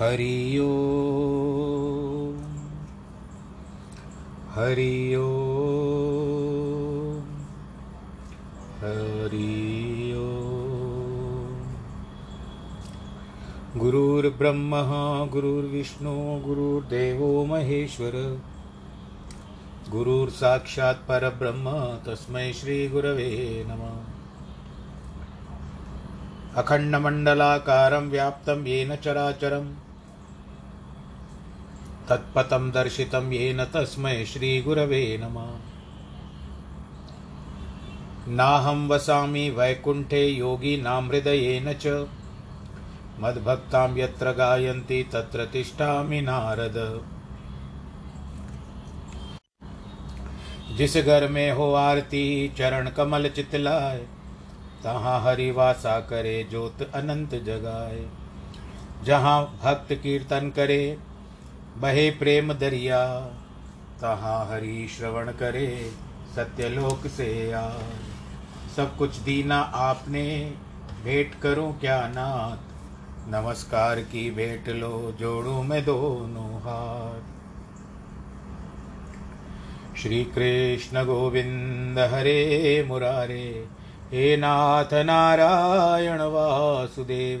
हरि ओ हरि ओ हरि ओ गुरुर्ब्रह्म, गुरुर्विष्णु, गुरुर्देवो महेश्वर। गुरुर्साक्षात् परब्रह्म, तस्मै श्रीगुरवे नमः। अखण्डमण्डलाकारं व्याप्तं येन चराचरं तत्पथं दर्शितं येन तस्मै श्रीगुरवे नमः। नाहं वसामि वैकुण्ठे योगिनां हृदयेन च। मद्भक्तां यत्र गायन्ति तत्र तिष्ठामि नारद। जिस घर में हो आरती, चरण कमल चितलाए, तहाँ हरि वासा करे ज्योत अनंत जगाए। जहाँ भक्त कीर्तन करे बहे प्रेम दरिया तहाँ हरि श्रवण करे सत्यलोक से आ सब कुछ दीना आपने, भेंट करूँ क्या नाथ? नमस्कार की भेंट लो, जोड़ू मैं दोनों हाथ। श्री कृष्ण गोविंद हरे मुरारे, हे नाथ नारायण वासुदेव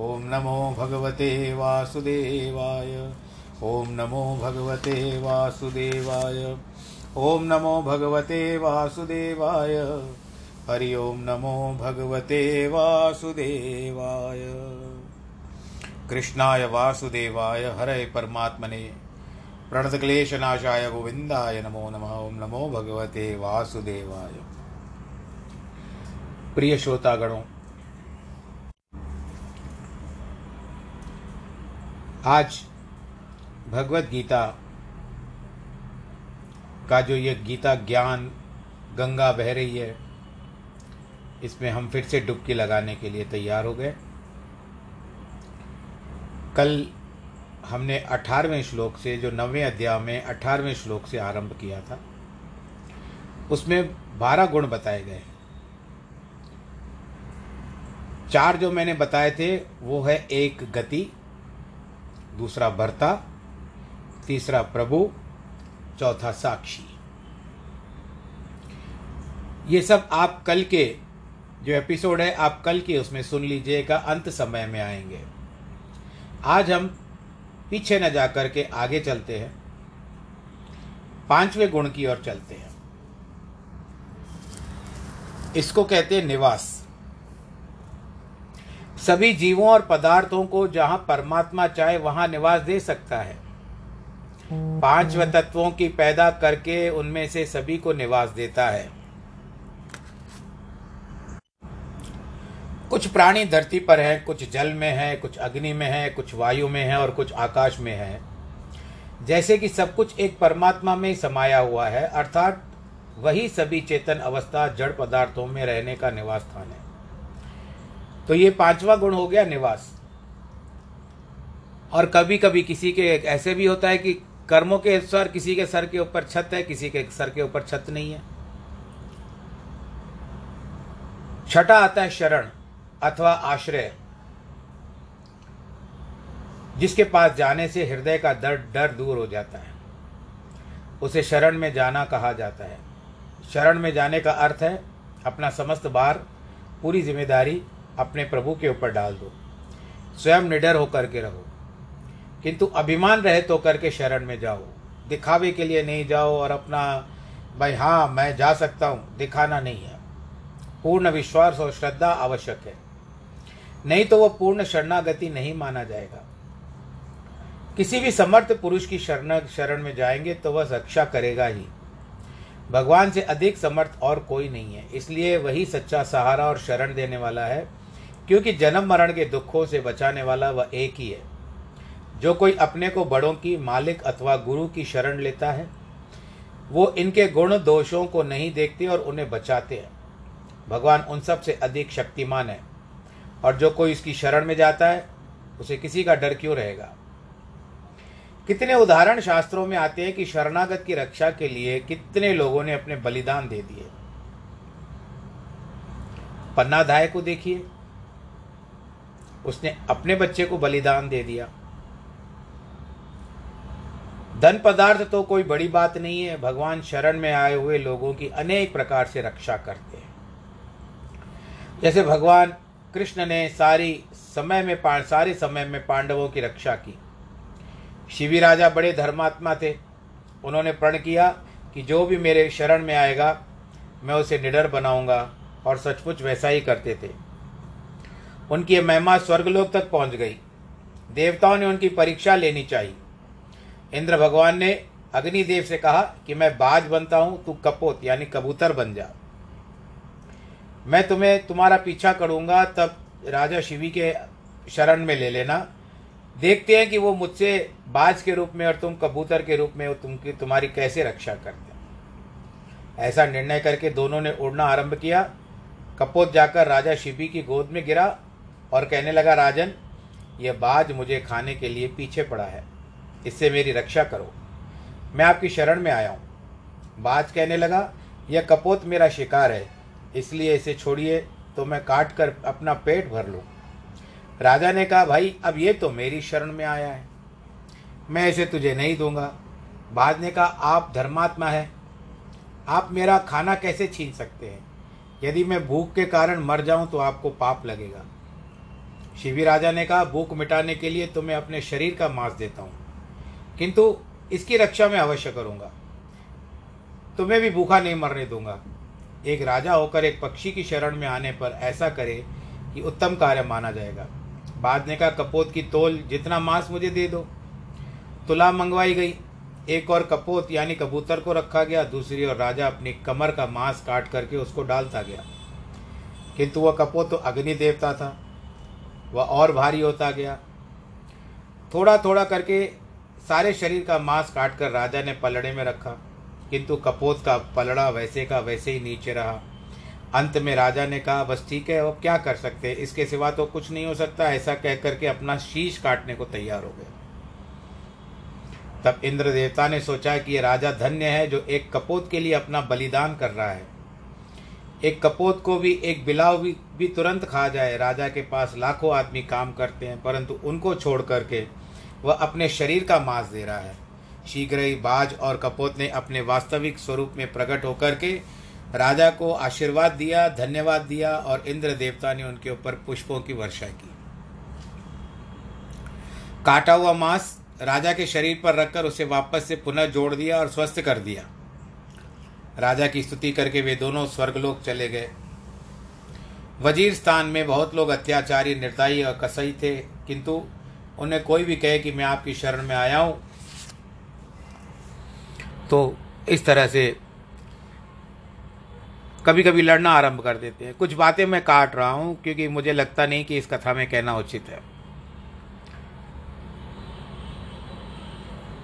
ॐ नमो भगवते वासुदेवाय। ॐ नमो भगवते वासुदेवाय। ॐ नमो भगवते वासुदेवाय। हरि ओं नमो भगवते वासुदेवाय। कृष्णाय वासुदेवाय। हरे परमात्मने। प्रणतक्लेशनाशाय गोविन्दाय नमो नमः। ओं नमो भगवते वासुदेवाय। प्रिय श्रोतागणों आज भगवत गीता का जो ये गीता ज्ञान गंगा बह रही है, इसमें हम फिर से डुबकी लगाने के लिए तैयार हो गए। कल हमने अठारहवें श्लोक से, जो नवें अध्याय में अठारहवें श्लोक से आरंभ किया था, उसमें बारह गुण बताए गए चार जो मैंने बताए थे, वो है एक गति दूसरा भर्ता, तीसरा प्रभु, चौथा साक्षी। ये सब आप कल के जो एपिसोड है, आप कल के उसमें सुन लीजिएगा, अंत समय में आएँगे। आज हम पीछे न जाकर के आगे चलते हैं। पाँचवें गुण की ओर चलते हैं। इसको कहते हैं निवास। सभी जीवों और पदार्थों को जहाँ परमात्मा चाहे वहाँ निवास दे सकता है। पाँच तत्वों की पैदा करके उनमें से सभी को निवास देता है। कुछ प्राणी धरती पर हैं कुछ जल में है कुछ अग्नि में है कुछ वायु में है और कुछ आकाश में है। जैसे कि सब कुछ एक परमात्मा में समाया हुआ है अर्थात वही सभी चेतन अवस्था जड़ पदार्थों में रहने का निवास स्थान है। तो ये पांचवा गुण हो गया निवास। और कभी कभी किसी के, ऐसे भी होता है कि कर्मों के अनुसार किसी के सर के ऊपर छत है, किसी के सर के ऊपर छत नहीं है। छठा आता है शरण अथवा आश्रय, जिसके पास जाने से हृदय का डर डर दूर हो जाता है। उसे शरण में जाना कहा जाता है। शरण में जाने का अर्थ है अपना समस्त भार पूरी ज़िम्मेदारी अपने प्रभु के ऊपर डाल दो। स्वयं निडर होकर के रहो। किंतु अभिमान रहित होकर के शरण में जाओ। दिखावे के लिए नहीं जाओ और अपना, भाई हाँ मैं जा सकता हूँ। दिखाना नहीं है। पूर्ण विश्वास और श्रद्धा आवश्यक है। नहीं तो वह पूर्ण शरणागति नहीं माना जाएगा। किसी भी समर्थ पुरुष की शरण शरण में जाएँगे तो वह रक्षा करेगा ही। भगवान से अधिक समर्थ और कोई नहीं है। इसलिए वही सच्चा सहारा और शरण देने वाला है। क्योंकि जन्म मरण के दुखों से बचाने वाला वह एक ही है। जो कोई अपने को बड़ों की मालिक अथवा गुरु की शरण लेता है, वो इनके गुण दोषों को नहीं देखते और उन्हें बचाते हैं। भगवान उन सबसे अधिक शक्तिमान है और जो कोई इसकी शरण में जाता है, उसे किसी का डर क्यों रहेगा? कितने उदाहरण शास्त्रों में आते हैं कि शरणागत की रक्षा के लिए कितने लोगों ने अपने बलिदान दे दिए। पन्नाधाय को देखिए। उसने अपने बच्चे को बलिदान दे दिया। धन पदार्थ तो कोई बड़ी बात नहीं है, भगवान शरण में आए हुए लोगों की अनेक प्रकार से रक्षा करते हैं। जैसे भगवान कृष्ण ने सारी समय में सारे समय में पांडवों की रक्षा की। शिवी राजा बड़े धर्मात्मा थे। उन्होंने प्रण किया कि जो भी मेरे शरण में आएगा, मैं उसे निडर बनाऊँगा और सचमुच वैसा ही करते थे। उनकी महिमा स्वर्गलोक तक पहुँच गई। देवताओं ने उनकी परीक्षा लेनी चाहिए। इंद्र भगवान ने अग्निदेव से कहा कि मैं बाज बनता हूँ, तू कपोत, यानी कबूतर बन जा। मैं तुम्हें, तुम्हारा पीछा करूँगा, तब राजा शिवी के शरण में ले लेना। देखते हैं कि वो मुझसे बाज के रूप में और तुम कबूतर के रूप में की, तुम्हारी कैसे रक्षा करते ऐसा निर्णय करके दोनों ने उड़ना आरंभ किया। कपोत जाकर राजा शिवी की गोद में गिरा और कहने लगा, राजन, यह बाज मुझे खाने के लिए पीछे पड़ा है। इससे मेरी रक्षा करो। मैं आपकी शरण में आया हूँ। बाज कहने लगा, यह कपोत मेरा शिकार है, इसलिए इसे छोड़िए तो मैं काट कर अपना पेट भर लूँ। राजा ने कहा, भाई, अब ये तो मेरी शरण में आया है। मैं इसे तुझे नहीं दूँगा। बाज ने कहा, आप धर्मात्मा है। आप मेरा खाना कैसे छीन सकते हैं? यदि मैं भूख के कारण मर जाऊँ तो आपको पाप लगेगा। शिवी राजा ने कहा, भूख मिटाने के लिए तुम्हें अपने शरीर का मांस देता हूँ। किंतु इसकी रक्षा मैं अवश्य करूँगा। तुम्हें भी भूखा नहीं मरने दूँगा। एक राजा होकर एक पक्षी की शरण में आने पर ऐसा करे कि उत्तम कार्य माना जाएगा। बाद ने कहा, कपोत की तोल जितना मांस मुझे दे दो। तुला मंगवाई गई। एक और कपोत यानी कबूतर को रखा गया। दूसरी ओर राजा अपनी कमर का मांस काट करके उसको डालता गया। किंतु वह कपोत तो अग्नि देवता था। वह और भारी होता गया। थोड़ा थोड़ा करके सारे शरीर का मांस काटकर राजा ने पलड़े में रखा, किंतु कपोत का पलड़ा वैसे का वैसे ही नीचे रहा। अंत में राजा ने कहा, बस ठीक है, अब क्या कर सकते हैं? इसके सिवा तो कुछ नहीं हो सकता, ऐसा कह करके अपना शीश काटने को तैयार हो गया। तब इंद्र देवता ने सोचा कि ये राजा धन्य है जो एक कपोत के लिए अपना बलिदान कर रहा है। एक कपोत को भी एक बिलाव भी, भी तुरंत खा जाए। राजा के पास लाखों आदमी काम करते हैं परंतु उनको छोड़ करके वह अपने शरीर का मांस दे रहा है। शीघ्र ही बाज और कपोत ने अपने वास्तविक स्वरूप में प्रकट होकर के राजा को आशीर्वाद दिया धन्यवाद दिया और इंद्र देवता ने उनके ऊपर पुष्पों की वर्षा की। काटा हुआ मांस राजा के शरीर पर रखकर उसे वापस से पुनः जोड़ दिया और स्वस्थ कर दिया। राजा की स्तुति करके वे दोनों स्वर्गलोक चले गए। वज़ीर स्थान में बहुत लोग अत्याचारी, निर्दयी और कसई थे, किंतु उन्हें कोई भी कहे कि मैं आपकी शरण में आया हूँ। तो इस तरह से कभी कभी लड़ना आरंभ कर देते हैं। कुछ बातें मैं काट रहा हूँ, क्योंकि मुझे लगता नहीं कि इस कथा में कहना उचित है।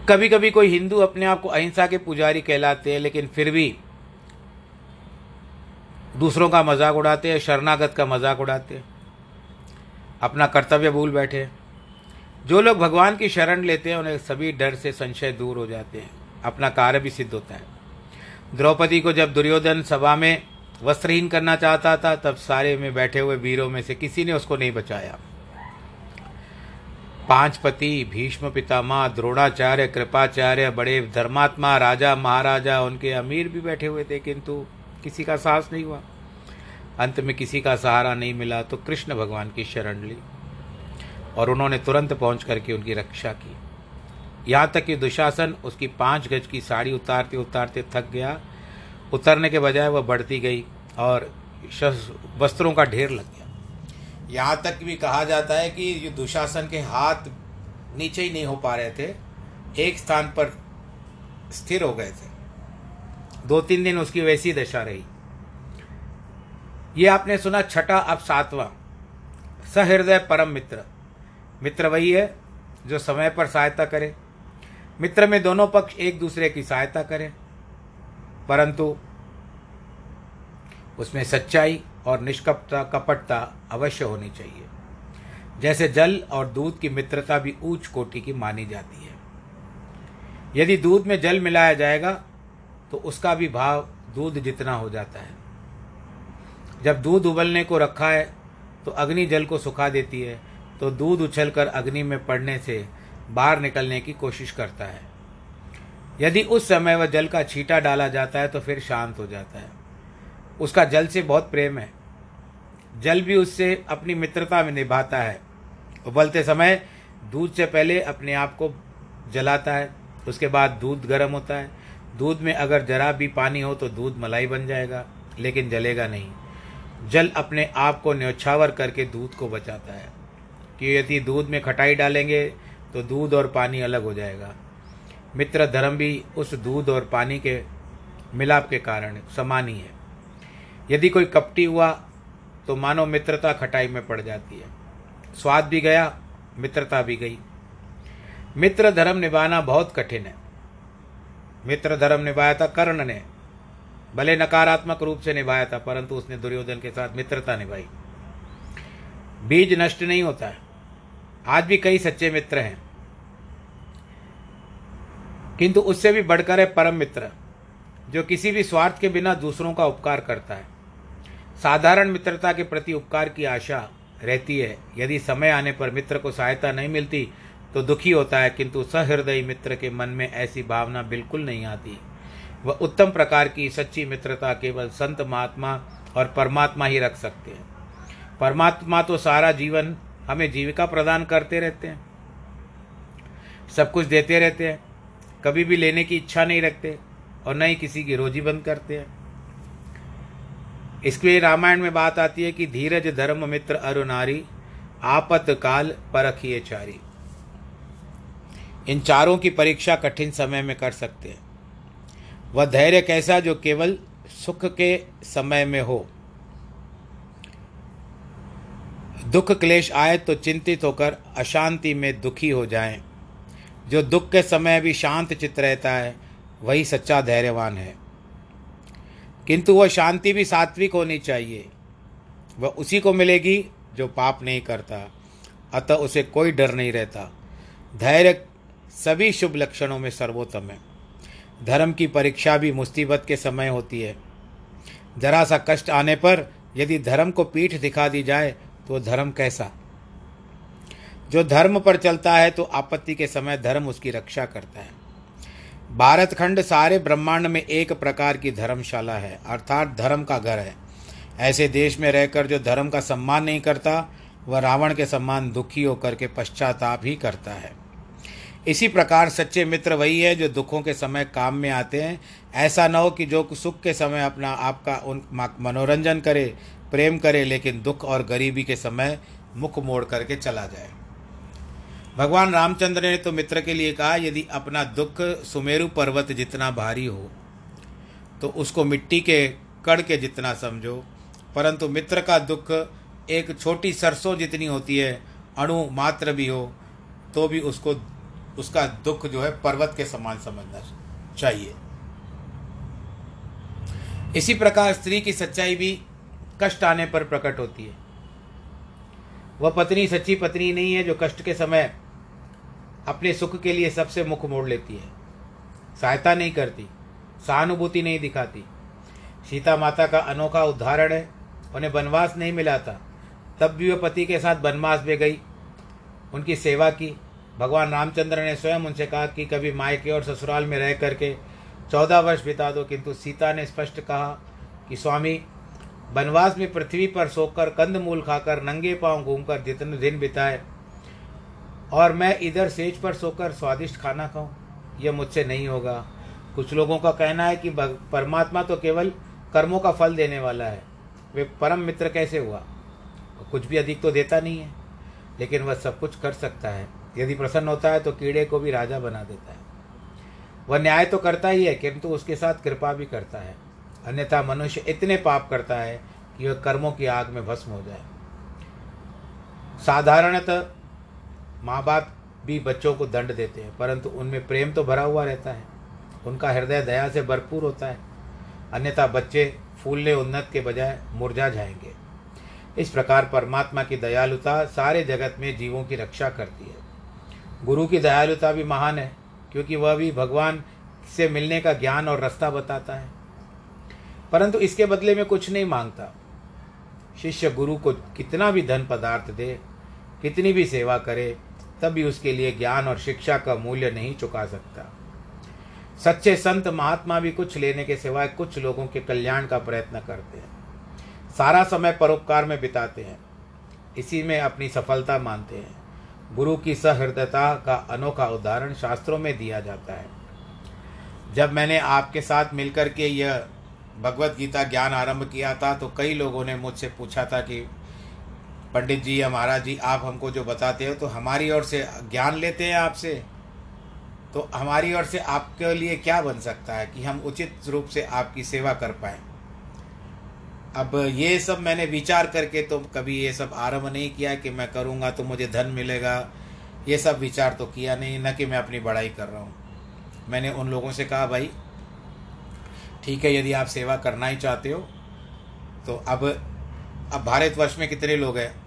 कभी कभी कोई हिंदू अपने आप को अहिंसा के पुजारी कहलाते हैं, लेकिन फिर भी दूसरों का मज़ाक उड़ाते हैं, शरणागत का मज़ाक उड़ाते हैं, अपना कर्तव्य भूल बैठे जो लोग भगवान की शरण लेते हैं, उन्हें सभी डर से संशय दूर हो जाते हैं। अपना कार्य भी सिद्ध होता है। द्रौपदी को जब दुर्योधन सभा में वस्त्रहीन करना चाहता था, तब सारे में बैठे हुए वीरों में से किसी ने उसको नहीं बचाया। पाँच पति भीष्म पितामह द्रोणाचार्य, कृपाचार्य, बड़े धर्मात्मा, राजा, महाराजा, उनके अमीर भी बैठे हुए थे, किंतु किसी का साहस नहीं हुआ। अंत में किसी का सहारा नहीं मिला तो कृष्ण भगवान की शरण ली और उन्होंने तुरंत पहुँच करके उनकी रक्षा की। यहाँ तक कि दुशासन उसकी पाँच गज की साड़ी उतारते उतारते थक गया। उतरने के बजाय वह बढ़ती गई और वस्त्रों का ढेर लग गया। यहाँ तक भी कहा जाता है कि ये दुशासन के हाथ नीचे ही नहीं हो पा रहे थे, एक स्थान पर स्थिर हो गए थे। दो तीन दिन उसकी वैसी दशा रही। ये आपने सुना छठा, अब सातवां। सहृदय परम मित्र। मित्र वही है जो समय पर सहायता करे। मित्र में दोनों पक्ष एक दूसरे की सहायता करें। परंतु उसमें सच्चाई और निष्कपता कपटता अवश्य होनी चाहिए। जैसे जल और दूध की मित्रता भी ऊंच कोटि की मानी जाती है। यदि दूध में जल मिलाया जाएगा तो उसका भी भाव दूध जितना हो जाता है। जब दूध उबलने को रखा है तो अग्नि जल को सुखा देती है तो दूध उछलकर अग्नि में पड़ने से बाहर निकलने की कोशिश करता है। यदि उस समय वह जल का छीटा डाला जाता है तो फिर शांत हो जाता है। उसका जल से बहुत प्रेम है। जल भी उससे अपनी मित्रता में निभाता है। उबलते समय दूध से पहले अपने आप को जलाता है। उसके बाद दूध गर्म होता है। दूध में अगर जरा भी पानी हो तो दूध मलाई बन जाएगा, लेकिन जलेगा नहीं। जल अपने आप को न्यौछावर करके दूध को बचाता है। कि यदि दूध में खटाई डालेंगे तो दूध और पानी अलग हो जाएगा। मित्र धर्म भी उस दूध और पानी के मिलाप के कारण समान ही है। यदि कोई कपटी हुआ तो मानो मित्रता खटाई में पड़ जाती है। स्वाद भी गया, मित्रता भी गई। मित्र धर्म निभाना बहुत कठिन है। मित्र धर्म निभाया था कर्ण ने, भले नकारात्मक रूप से निभाया था, परंतु उसने दुर्योधन के साथ मित्रता निभाई। बीज नष्ट नहीं होता है। आज भी कई सच्चे मित्र हैं। किंतु उससे भी बढ़कर है परम मित्र, जो किसी भी स्वार्थ के बिना दूसरों का उपकार करता है। साधारण मित्रता के प्रति उपकार की आशा रहती है। यदि समय आने पर मित्र को सहायता नहीं मिलती तो दुखी होता है, किंतु सहृदय मित्र के मन में ऐसी भावना बिल्कुल नहीं आती। वह उत्तम प्रकार की सच्ची मित्रता केवल संत महात्मा और परमात्मा ही रख सकते हैं। परमात्मा तो सारा जीवन हमें जीविका प्रदान करते रहते हैं, सब कुछ देते रहते हैं, कभी भी लेने की इच्छा नहीं रखते और न ही किसी की रोजी बंद करते हैं। इसके लिए रामायण में बात आती है कि धीरज धर्म मित्र अरु नारी काल परखिए चारी। इन चारों की परीक्षा कठिन समय में कर सकते हैं। वह धैर्य कैसा जो केवल सुख के समय में हो। दुख क्लेश आए तो चिंतित होकर अशांति में दुखी हो जाएँ। जो दुख के समय भी शांत चित्त रहता है, वही सच्चा धैर्यवान है। किंतु वह शांति भी सात्विक होनी चाहिए। वह उसी को मिलेगी जो पाप नहीं करता, अतः उसे कोई डर नहीं रहता। धैर्य सभी शुभ लक्षणों में सर्वोत्तम है। धर्म की परीक्षा भी मुसीबत के समय होती है। जरा सा कष्ट आने पर यदि धर्म को पीठ दिखा दी जाए तो धर्म कैसा? जो धर्म पर चलता है तो आपत्ति के समय धर्म उसकी रक्षा करता है। भारत खंड सारे ब्रह्मांड में एक प्रकार की धर्मशाला है, अर्थात धर्म का घर है। ऐसे देश में रहकर जो धर्म का सम्मान नहीं करता, वह रावण के सम्मान दुखी होकर के पश्चाताप ही करता है। इसी प्रकार सच्चे मित्र वही है जो दुखों के समय काम में आते हैं। ऐसा न हो कि जो सुख के समय अपना आपका उन मनोरंजन करे, प्रेम करे, लेकिन दुख और गरीबी के समय मुख मोड़ करके चला जाए। भगवान रामचंद्र ने तो मित्र के लिए कहा, यदि अपना दुख सुमेरु पर्वत जितना भारी हो तो उसको मिट्टी के कड़ के जितना समझो। परंतु मित्र का दुख एक छोटी सरसों जितनी होती है, अणु मात्र भी हो तो भी उसको, उसका दुख जो है पर्वत के समान समझना चाहिए। इसी प्रकार स्त्री की सच्चाई भी कष्ट आने पर प्रकट होती है। वह पत्नी सच्ची पत्नी नहीं है जो कष्ट के समय अपने सुख के लिए सबसे मुख मोड़ लेती है। सहायता नहीं करती, सहानुभूति नहीं दिखाती। सीता माता का अनोखा उदाहरण है, उन्हें वनवास नहीं मिला था। तब भी वह पति के साथ वनवास में गई, उनकी सेवा की। भगवान रामचंद्र ने स्वयं उनसे कहा कि कभी मायके और ससुराल में रह करके चौदह वर्ष बिता दो, किंतु सीता ने स्पष्ट कहा कि, स्वामी, वनवास में पृथ्वी पर सोकर कंद मूल खाकर नंगे पाँव घूमकर जितने दिन बिताए और मैं इधर सेज पर सोकर स्वादिष्ट खाना खाऊं, यह मुझसे नहीं होगा। कुछ लोगों का कहना है कि परमात्मा तो केवल कर्मों का फल देने वाला है। वे परम मित्र कैसे हुआ? कुछ भी अधिक तो देता नहीं है, लेकिन वह सब कुछ कर सकता है। यदि प्रसन्न होता है तो कीड़े को भी राजा बना देता है। वह न्याय तो करता ही है, किंतु उसके साथ कृपा भी करता है। अन्यथा मनुष्य इतने पाप करता है कि वह कर्मों की आग में भस्म हो जाए। साधारणतः माँ बाप भी बच्चों को दंड देते हैं, परंतु उनमें प्रेम तो भरा हुआ रहता है। उनका हृदय दया से भरपूर होता है। अन्यथा बच्चे फूलने उन्नत के बजाय मुरझा जाएँगे। इस प्रकार परमात्मा की दयालुता सारे जगत में जीवों की रक्षा करती है। गुरु की दयालुता भी महान है, क्योंकि वह भी भगवान से मिलने का ज्ञान और रास्ता बताता है। परंतु इसके बदले में कुछ नहीं माँगता। शिष्य गुरु को कितना भी धन पदार्थ दे, कितनी भी सेवा करे तब भी उसके लिए ज्ञान और शिक्षा का मूल्य नहीं चुका सकता। सच्चे संत महात्मा भी कुछ लेने के सिवाय कुछ लोगों के कल्याण का प्रयत्न करते हैं। सारा समय परोपकार में बिताते हैं। इसी में अपनी सफलता मानते हैं। गुरु की सहृदयता का अनोखा उदाहरण शास्त्रों में दिया जाता है। जब मैंने आपके साथ मिलकर के यह भगवत गीता ज्ञान आरंभ किया था तो कई लोगों ने मुझसे पूछा था कि पंडित जी महाराज जी, आप हमको जो बताते हो तो हमारी ओर से ज्ञान लेते हैं आपसे। तो हमारी ओर से आपके लिए क्या बन सकता है कि हम उचित रूप से आपकी सेवा कर पाए? अब ये सब मैंने विचार करके तो कभी ये सब आरंभ नहीं किया कि मैं करूँगा तो मुझे धन मिलेगा। ये सब विचार तो किया नहीं, न कि मैं अपनी बड़ाई कर रहा हूँ। मैंने उन लोगों से कहा, भाई, ठीक है, यदि आप सेवा करना ही चाहते हो तो अब अब भारतवर्ष में कितने लोग हैं?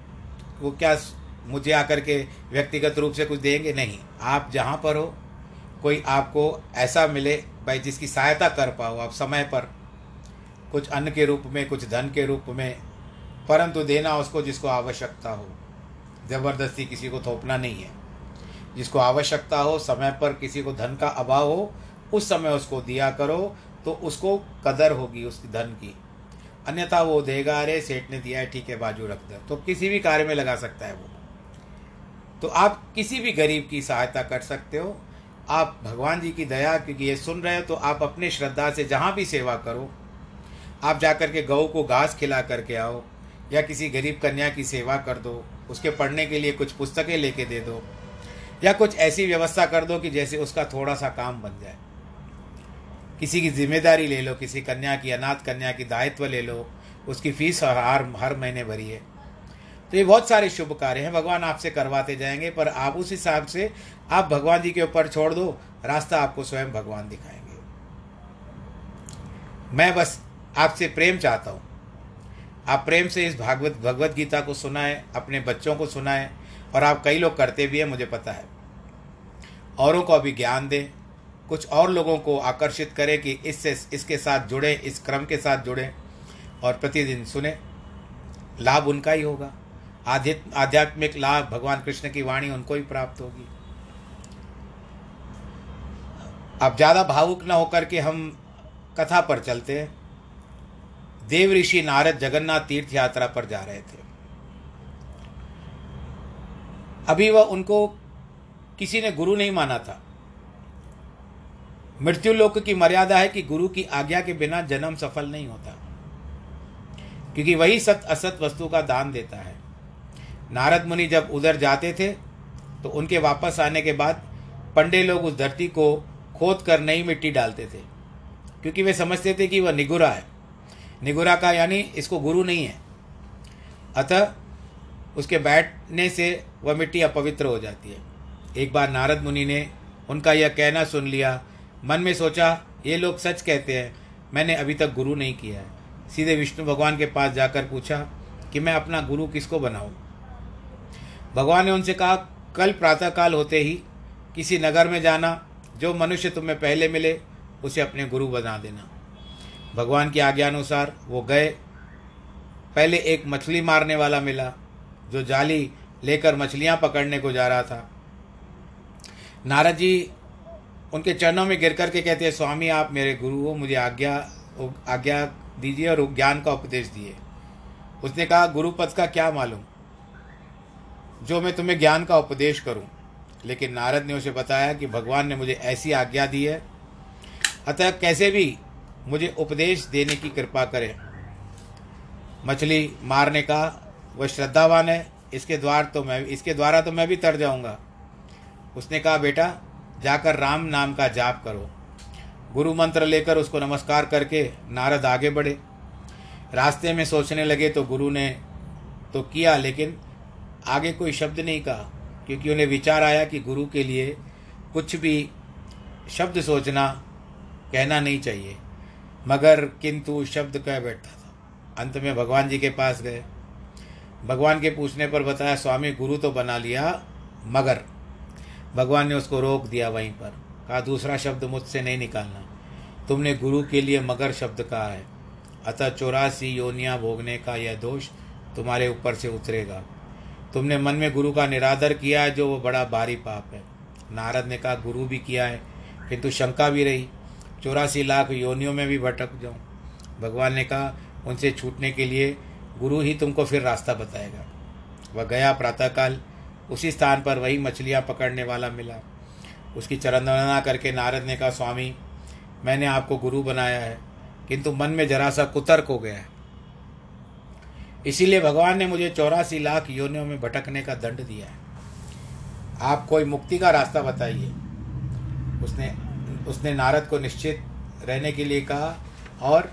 वो क्या मुझे आकर के व्यक्तिगत रूप से कुछ देंगे? नहीं। आप जहाँ पर हो, कोई आपको ऐसा मिले, भाई, जिसकी सहायता कर पाओ आप समय पर। कुछ अन्न के रूप में, कुछ धन के रूप में, परंतु देना उसको जिसको आवश्यकता हो। ज़बरदस्ती किसी को थोपना नहीं है। जिसको आवश्यकता हो, समय पर किसी को धन का अभाव हो, उस समय उसको दिया करो तो उसको कदर होगी उस धन की। अन्यथा वो देगा अरे सेठ ने दिया है, ठीक है, बाजू रख दे। तो किसी भी कार्य में लगा सकता है वो। तो आप किसी भी गरीब की सहायता कर सकते हो। आप भगवान जी की दया, क्योंकि ये सुन रहे हो तो आप अपने श्रद्धा से जहाँ भी सेवा करो। आप जाकर के गऊ को घास खिला करके आओ, या किसी गरीब कन्या की सेवा कर दो, उसके पढ़ने के लिए कुछ पुस्तकें लेके दे दो, या कुछ ऐसी व्यवस्था कर दो कि जैसे उसका थोड़ा सा काम बन जाए। किसी की ज़िम्मेदारी ले लो, किसी कन्या की, अनाथ कन्या की दायित्व ले लो, उसकी फ़ीस हर हर महीने भरिए तो ये बहुत सारे शुभ कार्य हैं, भगवान आपसे करवाते जाएँगे, पर आप उस हिसाब से, आप भगवान जी के ऊपर छोड़ दो, रास्ता आपको स्वयं भगवान दिखाएँगे। मैं बस आपसे प्रेम चाहता हूँ। आप प्रेम से इस भागवत, भगवत गीता को सुनाएँ, अपने बच्चों को सुनाएँ, और आप कई लोग करते भी हैं, मुझे पता है। औरों को अभी ज्ञान दें कुछ और लोगों को आकर्षित करें कि इससे, इसके साथ जुड़े, इस क्रम के साथ जुड़े और प्रतिदिन सुने। लाभ उनका ही होगा। आध्यात्मिक लाभ भगवान कृष्ण की वाणी उनको ही प्राप्त होगी। अब ज़्यादा भावुक न होकर के हम कथा पर चलते हैं। देव ऋषि नारद जगन्नाथ तीर्थ यात्रा पर जा रहे थे। अभी वह उनको किसी ने गुरु नहीं माना था। मृत्यु लोक की मर्यादा है कि गुरु की आज्ञा के बिना जन्म सफल नहीं होता। क्योंकि वही सत असत वस्तु का दान देता है। नारद मुनि जब उधर जाते थे तो उनके वापस आने के बाद पंडे लोग उस धरती को खोद कर नई मिट्टी डालते थे। क्योंकि वे समझते थे कि वह निगुरा है। निगुरा का यानी इसको गुरु नहीं है। अतः उसके बैठने से वह मिट्टी अपवित्र हो जाती है। एक बार नारद मुनि ने उनका यह कहना सुन लिया मन में सोचा, ये लोग सच कहते हैं। मैंने अभी तक गुरु नहीं किया है। सीधे विष्णु भगवान के पास जाकर पूछा कि मैं अपना गुरु किसको बनाऊँ? भगवान ने उनसे कहा, कल प्रातःकाल होते ही किसी नगर में जाना, जो मनुष्य तुम्हें पहले मिले, उसे अपने गुरु बना देना। भगवान की आज्ञा अनुसार वो गए। पहले एक मछली मारने वाला मिला, जो जाली लेकर मछलियाँ पकड़ने को जा रहा था। नारद जी उनके चरणों में गिर करके कहते हैं, स्वामी, आप मेरे गुरु हो, मुझे आज्ञा आज्ञा दीजिए और ज्ञान का उपदेश दिए। उसने कहा, गुरुपद का क्या मालूम? जो मैं तुम्हें ज्ञान का उपदेश करूँ। लेकिन नारद ने उसे बताया कि भगवान ने मुझे ऐसी आज्ञा दी है। अतः कैसे भी मुझे उपदेश देने की कृपा करें। मछली मारने का वह श्रद्धावान है, इसके द्वार तो मैं, इसके द्वारा तो मैं भी तर जाऊँगा। उसने कहा, बेटा जाकर राम नाम का जाप करो। गुरु मंत्र लेकर उसको नमस्कार करके नारद आगे बढ़े। रास्ते में सोचने लगे तो गुरु ने तो किया, लेकिन आगे कोई शब्द नहीं कहा, क्योंकि उन्हें विचार आया कि गुरु के लिए कुछ भी शब्द सोचना, कहना नहीं चाहिए। मगर किंतु शब्द कह बैठता था। अंत में भगवान जी के पास गए। भगवान के पूछने पर बताया, स्वामी, गुरु तो बना लिया, मगर भगवान ने उसको रोक दिया वहीं पर। कहा, दूसरा शब्द मुझसे नहीं निकालना। तुमने गुरु के लिए मगर शब्द कहा है। अतः चौरासी योनियाँ भोगने का यह दोष तुम्हारे ऊपर से उतरेगा। तुमने मन में गुरु का निरादर किया है, जो वो बड़ा भारी पाप है। नारद ने कहा, गुरु भी किया है, किंतु शंका भी रही। चौरासी लाख योनियों में भी भटक जाऊँ। भगवान ने कहा, उनसे छूटने के लिए गुरु ही तुमको फिर रास्ता बताएगा। वह गया प्रातःकाल। उसी स्थान पर वही मछलियाँ पकड़ने वाला मिला। उसकी चरंदना करके नारद ने कहा, स्वामी, मैंने आपको गुरु बनाया है, किंतु मन में जरा सा कुतर्क हो गया है। इसीलिए भगवान ने मुझे चौरासी लाख योनियों में भटकने का दंड दिया है। आप कोई मुक्ति का रास्ता बताइए। उसने उसने नारद को निश्चित रहने के लिए कहा, और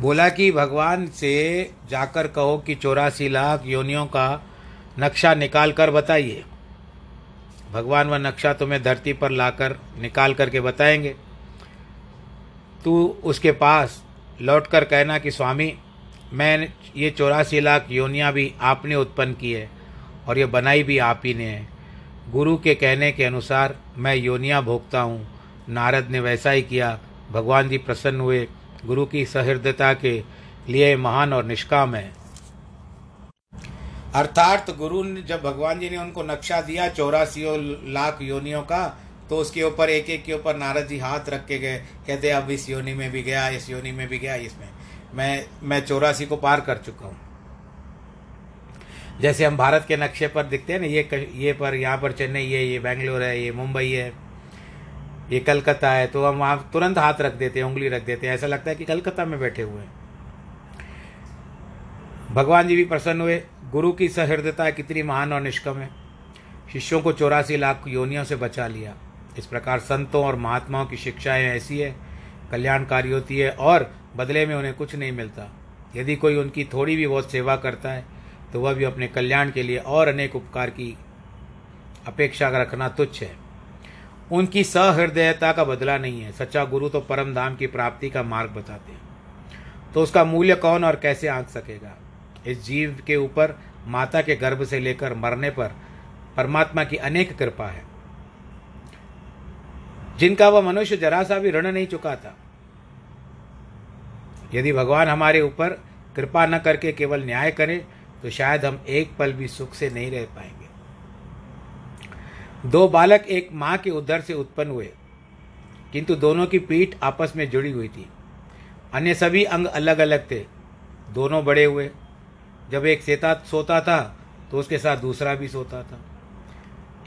बोला कि भगवान से जाकर कहो कि चौरासी लाख योनियों का नक्शा निकाल कर बताइए। भगवान वह नक्शा तुम्हें धरती पर लाकर निकाल करके बताएँगे। तू उसके पास लौट कर कहना कि स्वामी, मैं ये चौरासी लाख योनियाँ भी आपने उत्पन्न की है और ये बनाई भी आप ही ने है। गुरु के कहने के अनुसार मैं योनियाँ भोगता हूँ। नारद ने वैसा ही किया। भगवान जी प्रसन्न हुए। गुरु की सहृदयता के लिए महान और निष्काम है। अर्थात गुरु ने जब भगवान जी ने उनको नक्शा दिया चौरासी लाख योनियों का तो उसके ऊपर एक एक के ऊपर नारद जी हाथ रख के गए। कहते, अब इस योनि में भी गया, इस योनि में भी गया, इसमें मैं मैं चौरासी को पार कर चुका हूँ। जैसे हम भारत के नक्शे पर दिखते हैं ना, ये ये पर, यहाँ पर चेन्नई है, ये बेंगलोर है, ये मुंबई है। ये कलकत्ता है तो हम वहाँ तुरंत हाथ रख देते हैं, उंगली रख देते हैं। ऐसा लगता है कि कलकत्ता में बैठे हुए हैं। भगवान जी भी प्रसन्न हुए। गुरु की सहृदयता कितनी महान और निष्कम है। शिष्यों को चौरासी लाख योनियों से बचा लिया। इस प्रकार संतों और महात्माओं की शिक्षाएँ ऐसी है, कल्याणकारी होती है और बदले में उन्हें कुछ नहीं मिलता। यदि कोई उनकी थोड़ी भी बहुत सेवा करता है तो वह भी अपने कल्याण के लिए और अनेक उपकार की अपेक्षा रखना तुच्छ है। उनकी सहृदयता का बदला नहीं है। सच्चा गुरु तो परम धाम की प्राप्ति का मार्ग बताते हैं। तो उसका मूल्य कौन और कैसे आंक सकेगा? इस जीव के ऊपर, माता के गर्भ से लेकर मरने पर परमात्मा की अनेक कृपा है। जिनका वह मनुष्य जरा सा भी ऋण नहीं चुका था। यदि भगवान हमारे ऊपर कृपा न करके केवल न्याय करें तो शायद हम एक पल भी सुख से नहीं रह पाएँगे। दो बालक एक माँ के उदर से उत्पन्न हुए, किंतु दोनों की पीठ आपस में जुड़ी हुई थी। अन्य सभी अंग अलग अलग थे। दोनों बड़े हुए। जब एक सेता सोता था तो उसके साथ दूसरा भी सोता था।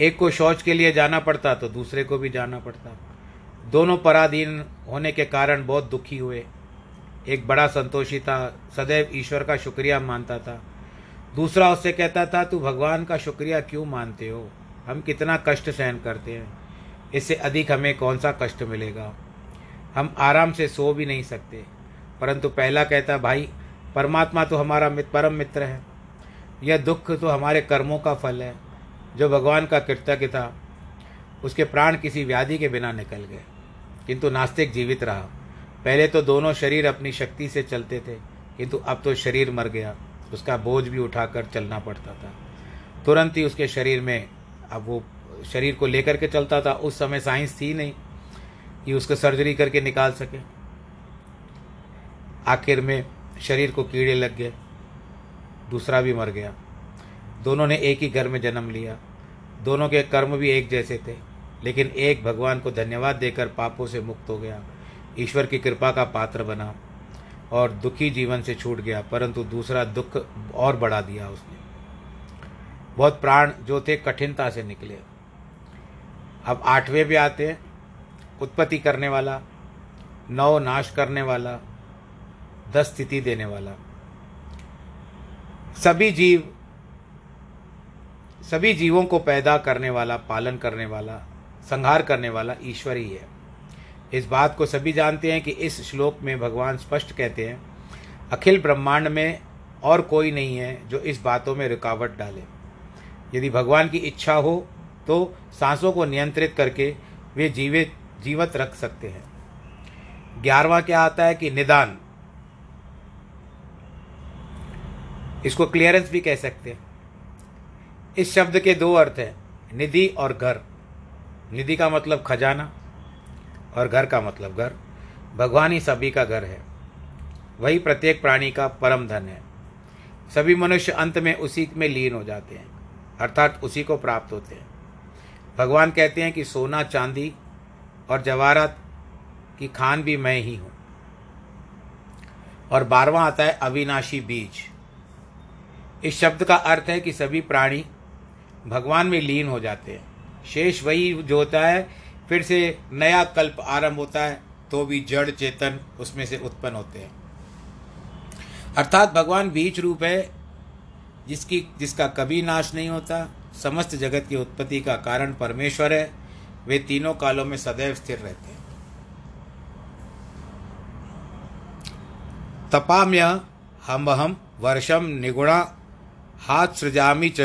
एक को शौच के लिए जाना पड़ता तो दूसरे को भी जाना पड़ता। दोनों पराधीन होने के कारण बहुत दुखी हुए। एक बड़ा संतोषी था, सदैव ईश्वर का शुक्रिया मानता था। दूसरा उससे कहता था, तू भगवान का शुक्रिया क्यों मानते हो? हम कितना कष्ट सहन करते हैं। इससे अधिक हमें कौन सा कष्ट मिलेगा? हम आराम से सो भी नहीं सकते। परंतु पहला कहता भाई परमात्मा तो हमारा मित, परम मित्र है। यह दुख तो हमारे कर्मों का फल है। जो भगवान का कृतज्ञ था उसके प्राण किसी व्याधि के बिना निकल गए। किंतु नास्तिक जीवित रहा। पहले तो दोनों शरीर अपनी शक्ति से चलते थे किंतु अब तो शरीर मर गया। उसका बोझ भी उठाकर चलना पड़ता था। तुरंत ही उसके शरीर में अब वो शरीर को लेकर के चलता था, उस समय साइंस थी नहीं, कि उसको सर्जरी करके निकाल सके। आखिर में शरीर को कीड़े लग गए, दूसरा भी मर गया। दोनों ने एक ही घर में जन्म लिया। दोनों के कर्म भी एक जैसे थे, लेकिन एक भगवान को धन्यवाद देकर पापों से मुक्त हो गया। ईश्वर की कृपा का पात्र बना और दुखी जीवन से छूट गया, परंतु दूसरा दुख और बढ़ा दिया उसने। बहुत प्राण जो थे कठिनता से निकले। अब आठवें भी आते हैं, उत्पत्ति करने वाला, नौ नाश करने वाला, दस स्थिति देने वाला। सभी जीव, सभी जीवों को पैदा करने वाला, पालन करने वाला, संहार करने वाला ईश्वर ही है। इस बात को सभी जानते हैं कि इस श्लोक में भगवान स्पष्ट कहते हैं, अखिल ब्रह्मांड में और कोई नहीं है जो इस बातों में रुकावट डाले। यदि भगवान की इच्छा हो तो सांसों को नियंत्रित करके वे जीवित जीवत रख सकते हैं। ग्यारहवा क्या आता है कि निदान। इसको क्लियरेंस भी कह सकते हैं। इस शब्द के दो अर्थ हैं, निधि और घर। निधि का मतलब खजाना और घर का मतलब घर। भगवान ही सभी का घर है। वही प्रत्येक प्राणी का परम धन है। सभी मनुष्य अंत में उसी में लीन हो जाते हैं। अर्थात उसी को प्राप्त होते हैं। भगवान कहते हैं कि सोना, चांदी और जवाहरात की खान भी मैं ही हूँ। और बारवा आता है अविनाशी बीज। इस शब्द का अर्थ है कि सभी प्राणी भगवान में लीन हो जाते हैं। शेष वही जो होता है, फिर से नया कल्प आरंभ होता है तो भी जड़ चेतन उसमें से उत्पन्न होते हैं। अर्थात भगवान बीज रूप है जिसकी, जिसका कभी नाश नहीं होता, समस्त जगत की उत्पत्ति का कारण परमेश्वर है, वे तीनों कालों में सदैव स्थिर रहते हैं। तपाम्य हम हम वर्षम निगुणा हाथ सृजामी च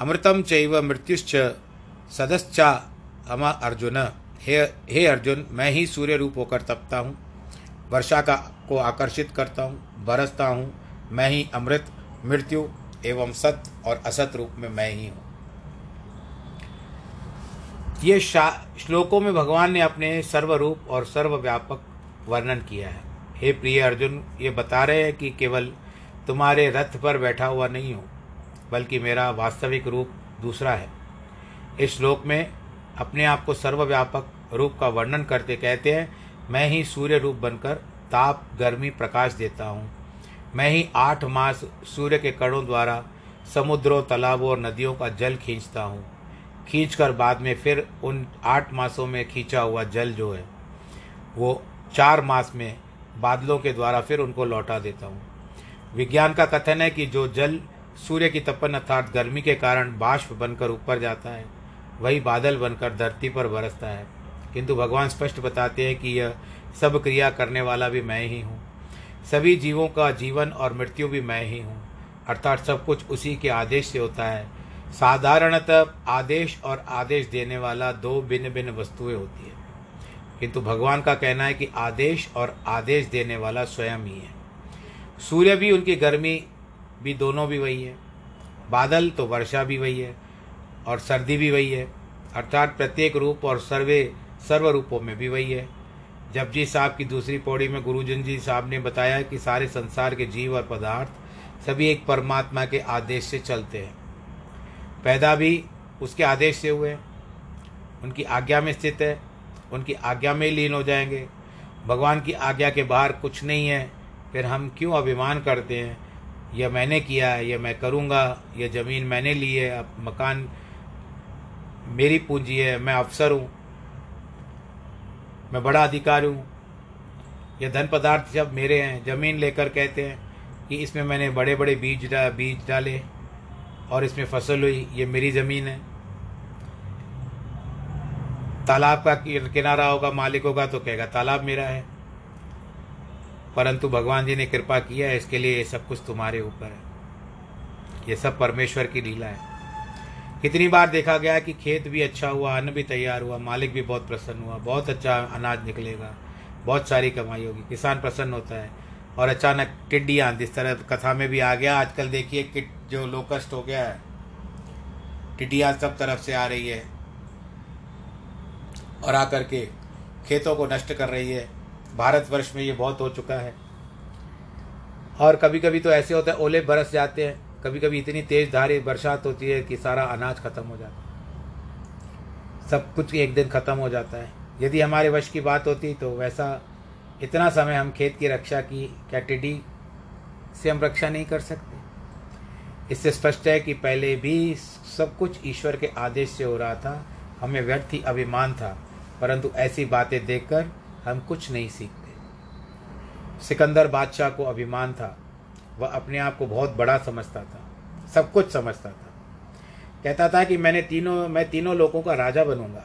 अमृतम चैव मृत्युश्च सदस्चा अमा अर्जुन। हे हे अर्जुन, मैं ही सूर्य रूप होकर तपता हूँ, वर्षा का, को आकर्षित करता हूँ, बरसता हूँ, मैं ही अमृत, मृत्यु एवं सत और असत रूप में मैं ही हूँ। ये श्लोकों में भगवान ने अपने सर्वरूप और सर्वव्यापक वर्णन किया है। हे प्रिय अर्जुन, ये बता रहे हैं कि केवल तुम्हारे रथ पर बैठा हुआ नहीं हूँ, बल्कि मेरा वास्तविक रूप दूसरा है। इस श्लोक में अपने आप को सर्वव्यापक रूप का वर्णन करते कहते हैं, मैं ही सूर्य रूप बनकर ताप, गर्मी, प्रकाश देता हूँ। मैं ही आठ मास सूर्य के कणों द्वारा समुद्रों, तालाबों और नदियों का जल खींचता हूँ। खींचकर बाद में फिर उन आठ मासों में खींचा हुआ जल जो है, वो चार मास में बादलों के द्वारा फिर उनको लौटा देता हूँ। विज्ञान का कथन है कि जो जल सूर्य की तपन अर्थात गर्मी के कारण बाष्प बनकर ऊपर जाता है, वही बादल बनकर धरती पर बरसता है। किंतु भगवान स्पष्ट बताते हैं कि यह सब क्रिया करने वाला भी मैं ही हूँ। सभी जीवों का जीवन और मृत्यु भी मैं ही हूँ। अर्थात सब कुछ उसी के आदेश से होता है। साधारणतः आदेश और आदेश देने वाला दो भिन्न भिन्न वस्तुएँ होती है। किंतु भगवान का कहना है कि आदेश और आदेश देने वाला स्वयं ही है। सूर्य भी, उनकी गर्मी भी दोनों भी वही है। बादल तो वर्षा भी वही है और सर्दी भी वही है। अर्थात प्रत्येक रूप और सर्वे, सर्व रूपों में भी वही है। जपजी साहब की दूसरी पौड़ी में गुरुजन जी साहब ने बताया कि सारे संसार के जीव और पदार्थ सभी एक परमात्मा के आदेश से चलते हैं। पैदा भी उसके आदेश से हुए उनकी आज्ञा में स्थित है, उनकी आज्ञा में लीन हो जाएँगे। भगवान की आज्ञा के बाहर कुछ नहीं है, फिर हम क्यों अभिमान करते हैं? यह मैंने किया है, यह मैं करूँगा, यह ज़मीन मैंने ली है, अब मकान मेरी पूंजी है, मैं अफसर हूँ। मैं बड़ा अधिकारी हूँ। ये धन पदार्थ जब मेरे हैं। ज़मीन लेकर कहते हैं कि इसमें मैंने बड़े बड़े बीज डा, बीज डाले और इसमें फ़सल हुई। ये मेरी ज़मीन है। तालाब का किनारा होगा, मालिक होगा तो कहेगा, तालाब मेरा है। परंतु भगवान जी ने कृपा किया है, इसके लिए ये सब कुछ तुम्हारे ऊपर है। ये सब परमेश्वर की लीला है। कितनी बार देखा गया कि खेत भी अच्छा हुआ, अन्न भी तैयार हुआ, मालिक भी बहुत प्रसन्न हुआ, बहुत अच्छा अनाज निकलेगा, बहुत सारी कमाई होगी, किसान प्रसन्न होता है। और अचानक टिड्डियाँ जिस तरह कथा में भी आ गया, आजकल देखिए किट जो लोकस्ट हो गया है, टिड्डियाँ सब तरफ़ से आ रही है। और आकर के खेतों को नष्ट कर रही है। भारतवर्ष में ये बहुत हो चुका है। और कभी कभी तो ऐसे होता है, ओले बरस जाते हैं। कभी कभी इतनी तेज धारी, बरसात होती है कि सारा अनाज खत्म हो जाता है। सब कुछ एक दिन खत्म हो जाता है। यदि हमारे वश की बात होती तो वैसा इतना समय हम खेत की रक्षा की, क्या टिड्डी से हम रक्षा नहीं कर सकते? इससे स्पष्ट है कि पहले भी सब कुछ ईश्वर के आदेश से हो रहा था, हमें व्यर्थ ही अभिमान था, परंतु ऐसी बातें देखकर हम कुछ नहीं सीखते। सिकंदर बादशाह को अभिमान था वह अपने आप को बहुत बड़ा समझता था, सब कुछ समझता था। कहता था कि मैंने तीनों, मैं तीनों लोगों का राजा बनूँगा,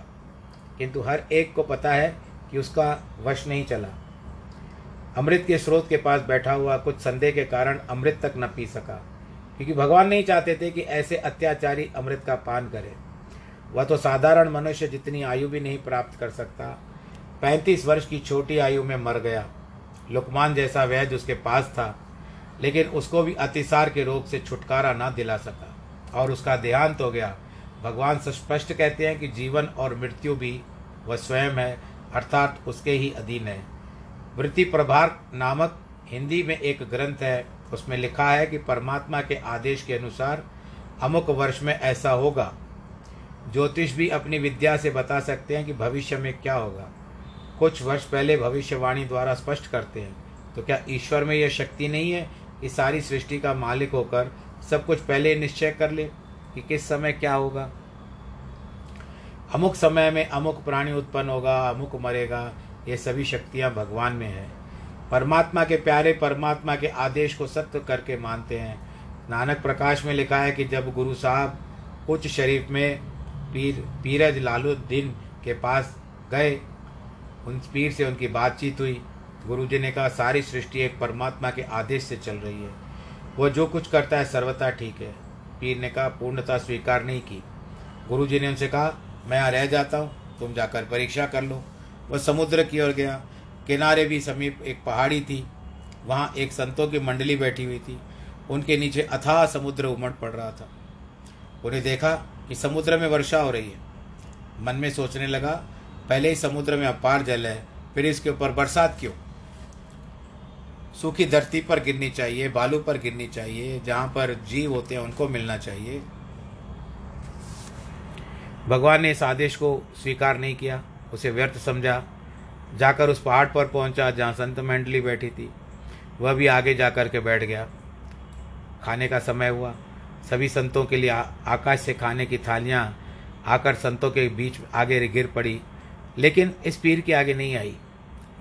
किंतु हर एक को पता है कि उसका वश नहीं चला। अमृत के स्रोत के पास बैठा हुआ कुछ संदेह के कारण अमृत तक न पी सका, क्योंकि भगवान नहीं चाहते थे कि ऐसे अत्याचारी अमृत का पान करे। वह तो साधारण मनुष्य जितनी आयु भी नहीं प्राप्त कर सकता, पैंतीस वर्ष की छोटी आयु में मर गया। लुकमान जैसा वैद्य उसके पास था लेकिन उसको भी अतिसार के रोग से छुटकारा ना दिला सका। और उसका देहांत हो गया। भगवान स्पष्ट कहते हैं कि जीवन और मृत्यु भी वह स्वयं है, अर्थात उसके ही अधीन है। वृत्ति प्रभार नामक हिंदी में एक ग्रंथ है। उसमें लिखा है कि परमात्मा के आदेश के अनुसार अमुक वर्ष में ऐसा होगा। ज्योतिष भी अपनी विद्या से बता सकते हैं कि भविष्य में क्या होगा। कुछ वर्ष पहले भविष्यवाणी द्वारा स्पष्ट करते हैं। तो क्या ईश्वर में यह शक्ति नहीं है कि सारी सृष्टि का मालिक होकर सब कुछ पहले निश्चय कर ले कि किस समय क्या होगा। अमुक समय में अमुक प्राणी उत्पन्न होगा, अमुक मरेगा, ये सभी शक्तियाँ भगवान में है। परमात्मा के प्यारे परमात्मा के आदेश को सत्य करके मानते हैं। नानक प्रकाश में लिखा है कि जब गुरु साहब उच्च शरीफ में पीर, पीरज लालुद्दीन के पास गए, उन पीर से उनकी बातचीत हुई। गुरु जी ने कहा, सारी सृष्टि एक परमात्मा के आदेश से चल रही है। वह जो कुछ करता है, सर्वथा ठीक है। पीर ने कहा, पूर्णता स्वीकार नहीं की। गुरु जी ने उनसे कहा, मैं यहाँ रह जाता हूँ, तुम जाकर परीक्षा कर लो। वह समुद्र की ओर गया। किनारे भी समीप एक पहाड़ी थी। वहाँ एक संतों की मंडली बैठी हुई थी। उनके नीचे अथाह समुद्र उमड़ पड़ रहा था। उन्हें देखा कि समुद्र में वर्षा हो रही है। मन में सोचने लगा, पहले ही समुद्र में अपार जल है, फिर इसके ऊपर बरसात क्यों? सूखी धरती पर गिरनी चाहिए, बालू पर गिरनी चाहिए, जहाँ पर जीव होते हैं उनको मिलना चाहिए। भगवान ने इस आदेश को स्वीकार नहीं किया, उसे व्यर्थ समझा। जाकर उस पहाड़ पर पहुँचा, जहाँ संत मंडली बैठी थी। वह भी आगे जाकर के बैठ गया। खाने का समय हुआ। सभी संतों के लिए आकाश से खाने की थालियाँ आकर संतों के बीच आगे गिर पड़ी, लेकिन इस पीर के आगे नहीं आई।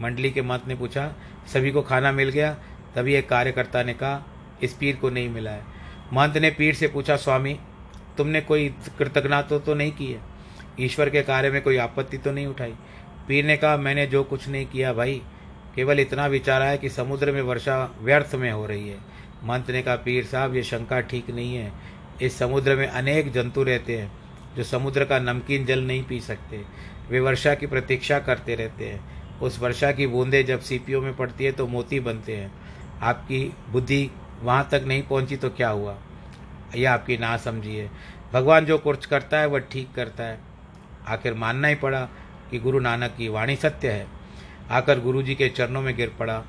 मंडली के मत ने पूछा सभी को खाना मिल गया? तभी एक कार्यकर्ता ने कहा इस पीर को नहीं मिला है। महंत ने पीर से पूछा स्वामी तुमने कोई कृतज्ञता तो, तो नहीं की है ईश्वर के कार्य में कोई आपत्ति तो नहीं उठाई? पीर ने कहा मैंने जो कुछ नहीं किया भाई केवल इतना विचारा है कि समुद्र में वर्षा व्यर्थ में हो रही है। मंत्र ने कहा पीर साहब ये शंका ठीक नहीं है। इस समुद्र में अनेक जंतु रहते हैं जो समुद्र का नमकीन जल नहीं पी सकते। वे वर्षा की प्रतीक्षा करते रहते हैं। उस वर्षा की बूंदें जब सीपियों में पड़ती है तो मोती बनते हैं। आपकी बुद्धि वहाँ तक नहीं पहुँची तो क्या हुआ? यह आपकी ना समझिए भगवान जो कुछ करता है, वह ठीक करता है। आखिर मानना ही पड़ा कि गुरु नानक की वाणी सत्य है। आकर गुरु जी के चरणों में गिर पड़ा।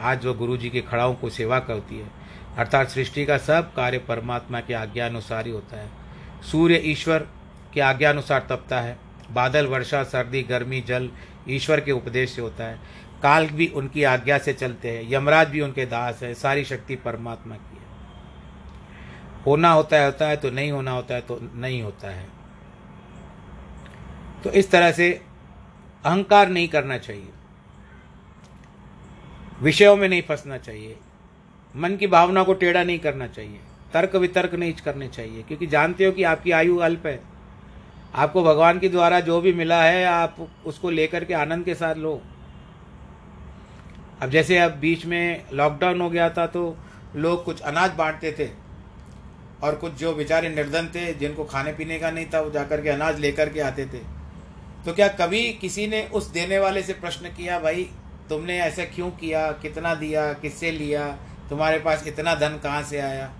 आज वह गुरु जी के खड़ाओं को सेवा करती है। अर्थात सृष्टि का सब कार्य परमात्मा के आज्ञानुसार ही होता है। सूर्य ईश्वर के आज्ञानुसार तपता है। बादल, वर्षा, सर्दी, गर्मी, जल ईश्वर के उपदेश से होता है। काल भी उनकी आज्ञा से चलते हैं। यमराज भी उनके दास है। सारी शक्ति परमात्मा की है। होना होता है होता है तो नहीं होना होता है तो नहीं होता है। तो इस तरह से अहंकार नहीं करना चाहिए। विषयों में नहीं फंसना चाहिए। मन की भावना को टेढ़ा नहीं करना चाहिए। तर्क वितर्क नहीं करने चाहिए, क्योंकि जानते हो कि आपकी आयु अल्प है। आपको भगवान के द्वारा जो भी मिला है, आप उसको लेकर के आनंद के साथ लो। अब जैसे अब बीच में लॉकडाउन हो गया था तो लोग कुछ अनाज बांटते थे और कुछ जो बेचारे निर्धन थे, जिनको खाने पीने का नहीं था, वो जाकर के अनाज लेकर के आते थे। तो क्या कभी किसी ने उस देने वाले से प्रश्न किया, भाई, तुमने ऐसा क्यों किया? कितना दिया? किससे लिया? तुम्हारे पास इतना धन कहाँ से आया?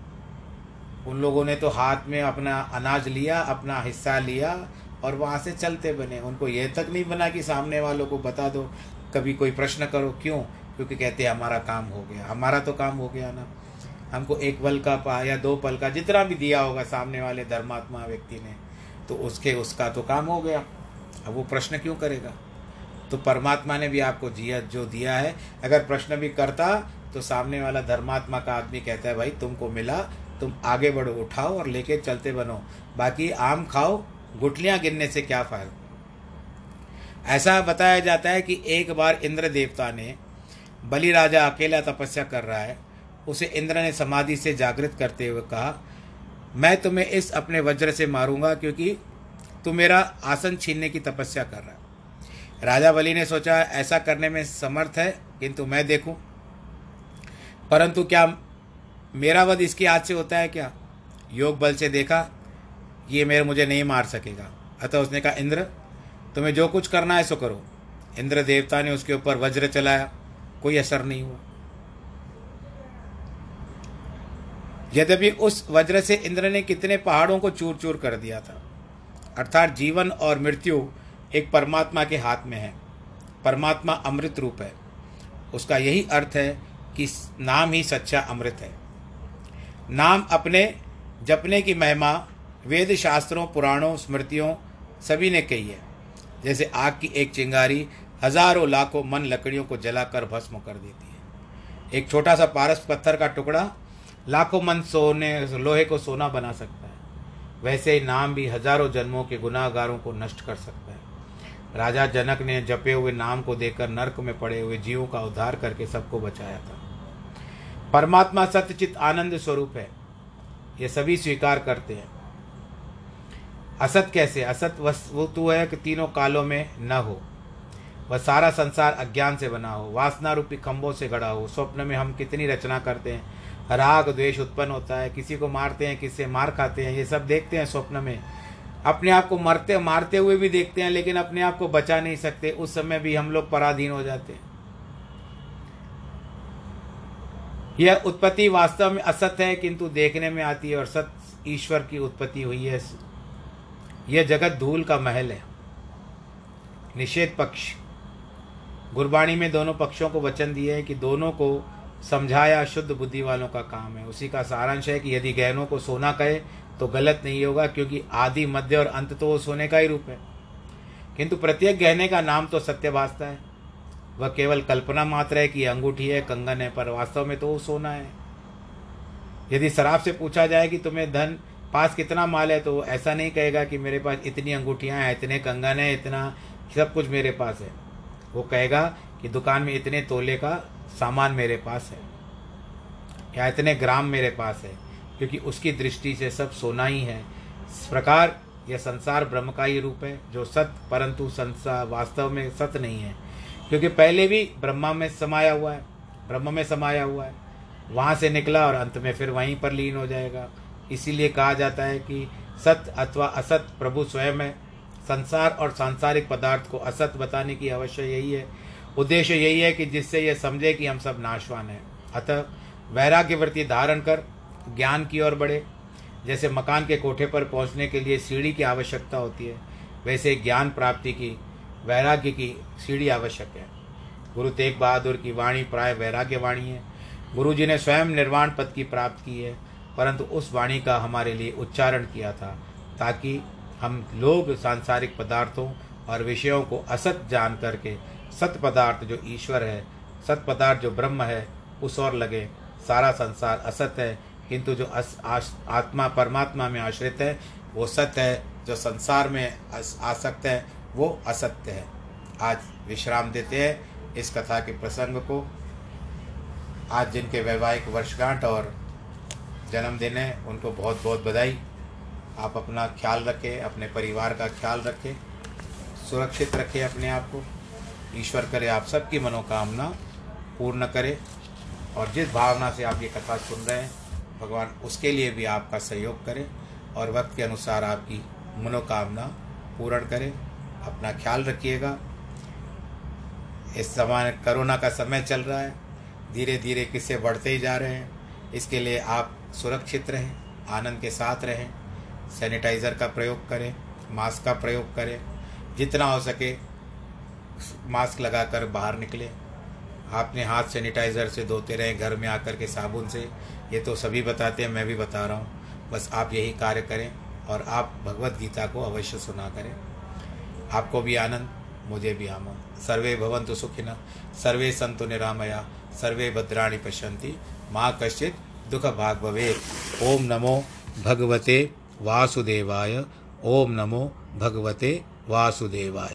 उन लोगों ने तो हाथ में अपना अनाज लिया, अपना हिस्सा लिया और वहाँ से चलते बने। उनको यह तक नहीं बना कि सामने वालों को बता दो, कभी कोई प्रश्न करो, क्यों? क्योंकि कहते हैं, हमारा काम हो गया। हमारा तो काम हो गया ना। हमको एक पल का पा या दो पल का जितना भी दिया होगा सामने वाले धर्मात्मा व्यक्ति ने तो उसके उसका तो काम हो गया। अब वो प्रश्न क्यों करेगा? तो परमात्मा ने भी आपको जिया, जो दिया है, अगर प्रश्न भी करता तो सामने वाला धर्मात्मा का आदमी कहता है, भाई, तुमको मिला तुम आगे बढ़ो, उठाओ और लेके चलते बनो। बाकी आम खाओ गुटलियाँ गिनने से क्या फ़ायदा? ऐसा बताया जाता है कि एक बार इंद्र देवता ने बलि राजा अकेला तपस्या कर रहा है। उसे इंद्र ने समाधि से जागृत करते हुए कहा, मैं तुम्हें इस अपने वज्र से मारूँगा क्योंकि तू मेरा आसन छीनने की तपस्या कर रहा है। राजा बलि ने सोचा, ऐसा करने में समर्थ है, किंतु मैं देखूँ। परंतु क्या मेरा वध इसकी हाथ से होता है क्या? योग बल से देखा, ये मेरे मुझे नहीं मार सकेगा। अतः उसने कहा, इंद्र, तुम्हें जो कुछ करना है सो करो। इंद्र देवता ने उसके ऊपर वज्र चलाया, कोई असर नहीं हुआ। यद्यपि उस वज्र से इंद्र ने कितने पहाड़ों को चूर चूर कर दिया था। अर्थात जीवन और मृत्यु एक परमात्मा के हाथ में है। परमात्मा अमृत रूप है। उसका यही अर्थ है कि नाम ही सच्चा अमृत है। नाम अपने, जपने की महिमा वेद शास्त्रों पुराणों, स्मृतियों सभी ने कही है। जैसे आग की एक चिंगारी हज़ारों लाखों मन लकड़ियों को जलाकर भस्म कर देती है। एक छोटा सा पारस पत्थर का टुकड़ा लाखों मन सोने, लोहे को सोना बना सकता है। वैसे ही नाम भी हज़ारों जन्मों के गुनाहगारों को नष्ट कर सकता है। राजा जनक ने जपे हुए नाम को देकर नरक में पड़े हुए जीवों का उद्धार करके सबको बचाया था। परमात्मा सत्यचित आनंद स्वरूप है। ये सभी स्वीकार करते हैं। असत कैसे? असत वस्तु है कि तीनों कालों में न हो। वह सारा संसार अज्ञान से बना हो वासना रूपी खंभों से गड़ा हो। स्वप्न में हम कितनी रचना करते हैं। राग द्वेष उत्पन्न होता है, किसी को मारते हैं किसी से मार खाते हैं, ये सब देखते हैं स्वप्न में। अपने आप को मरते, मारते हुए भी देखते हैं, लेकिन अपने आप को बचा नहीं सकते। उस समय भी हम लोग पराधीन हो जाते हैं। यह उत्पत्ति वास्तव में असत है, किंतु देखने में आती है और सत ईश्वर की उत्पत्ति हुई है। यह जगत धूल का महल है। निषेध पक्ष। गुरबाणी में दोनों पक्षों को वचन दिए है कि दोनों को समझाया शुद्ध बुद्धि वालों का काम है। उसी का सारांश है कि यदि गहनों को सोना कहे तो गलत नहीं होगा, क्योंकि आदि मध्य और अंत तो वो सोने का ही रूप है। किंतु प्रत्येक गहने का नाम तो सत्य भाषता है। वह केवल कल्पना मात्र है कि अंगूठी है, कंगन है, पर वास्तव में तो वो सोना है। यदि शराब से पूछा जाए कि तुम्हें धन पास कितना माल है तो ऐसा नहीं कहेगा कि मेरे पास इतनी अंगूठियाँ हैं, इतने कंगन है, इतना सब कुछ मेरे पास है। वो कहेगा कि दुकान में इतने तोले का सामान मेरे पास है, या इतने ग्राम मेरे पास है, क्योंकि उसकी दृष्टि से सब सोना ही है। इस प्रकार यह संसार ब्रह्म का ही रूप है, जो सत, परंतु संसार वास्तव में सत नहीं है। क्योंकि पहले भी ब्रह्मा में समाया हुआ है, ब्रह्म में समाया हुआ है। वहाँ से निकला और अंत में फिर वहीं पर लीन हो जाएगा। इसीलिए कहा जाता है कि सत्य अथवा असत प्रभु स्वयं है। संसार और सांसारिक पदार्थ को असत बताने की अवश्य यही है। उद्देश्य यही है कि जिससे यह समझे कि हम सब नाशवान हैं। अतः वैराग्य वृत्ति धारण कर, ज्ञान की ओर बढ़े। जैसे मकान के कोठे पर पहुँचने के लिए सीढ़ी की आवश्यकता होती है, वैसे ज्ञान प्राप्ति की वैराग्य की सीढ़ी आवश्यक है। गुरु तेग बहादुर की वाणी प्राय वैराग्य वाणी है। गुरु जी ने स्वयं निर्वाण पद की प्राप्त की है परंतु उस वाणी का हमारे लिए उच्चारण किया था ताकि हम लोग सांसारिक पदार्थों और विषयों को असत जान करके सत पदार्थ जो ईश्वर है सत पदार्थ जो ब्रह्म है उस और लगे। सारा संसार असत है किंतु जो अस, आश, आत्मा परमात्मा में आश्रित है वो सत्य है जो संसार में आसक्त है वो असत्य है। आज विश्राम देते हैं इस कथा के प्रसंग को। आज जिनके वैवाहिक वर्षगांठ और जन्मदिन है, उनको बहुत बहुत बधाई। आप अपना ख्याल रखें, अपने परिवार का ख्याल रखें, सुरक्षित रखें अपने आप को। ईश्वर करे आप सबकी मनोकामना पूर्ण करे और जिस भावना से आप ये कथा सुन रहे हैं, भगवान उसके लिए भी आपका सहयोग करें और वक्त के अनुसार आपकी मनोकामना पूर्ण करें। अपना ख्याल रखिएगा। इस समय कोरोना का समय चल रहा है। धीरे धीरे किस्से बढ़ते ही जा रहे हैं। इसके लिए आप सुरक्षित रहें, आनंद के साथ रहें, सैनिटाइज़र का प्रयोग करें, मास्क का प्रयोग करें, जितना हो सके मास्क लगाकर बाहर निकलें। आपने हाथ सैनिटाइज़र से धोते रहें, घर में आकर के साबुन से। ये तो सभी बताते हैं, मैं भी बता रहा हूँ। बस आप यही कार्य करें और आप भगवत गीता को अवश्य सुना करें। आपको भी आनंद, मुझे भी आनंद सर्वे भवंतु सुखिन, सर्वे संतु निरामया, सर्वे भद्राणी पश्यन्ति, माँ कश्चित दुख भाग भवे ओम नमो भगवते वासुदेवाय, ओम नमो भगवते वासुदेवाय।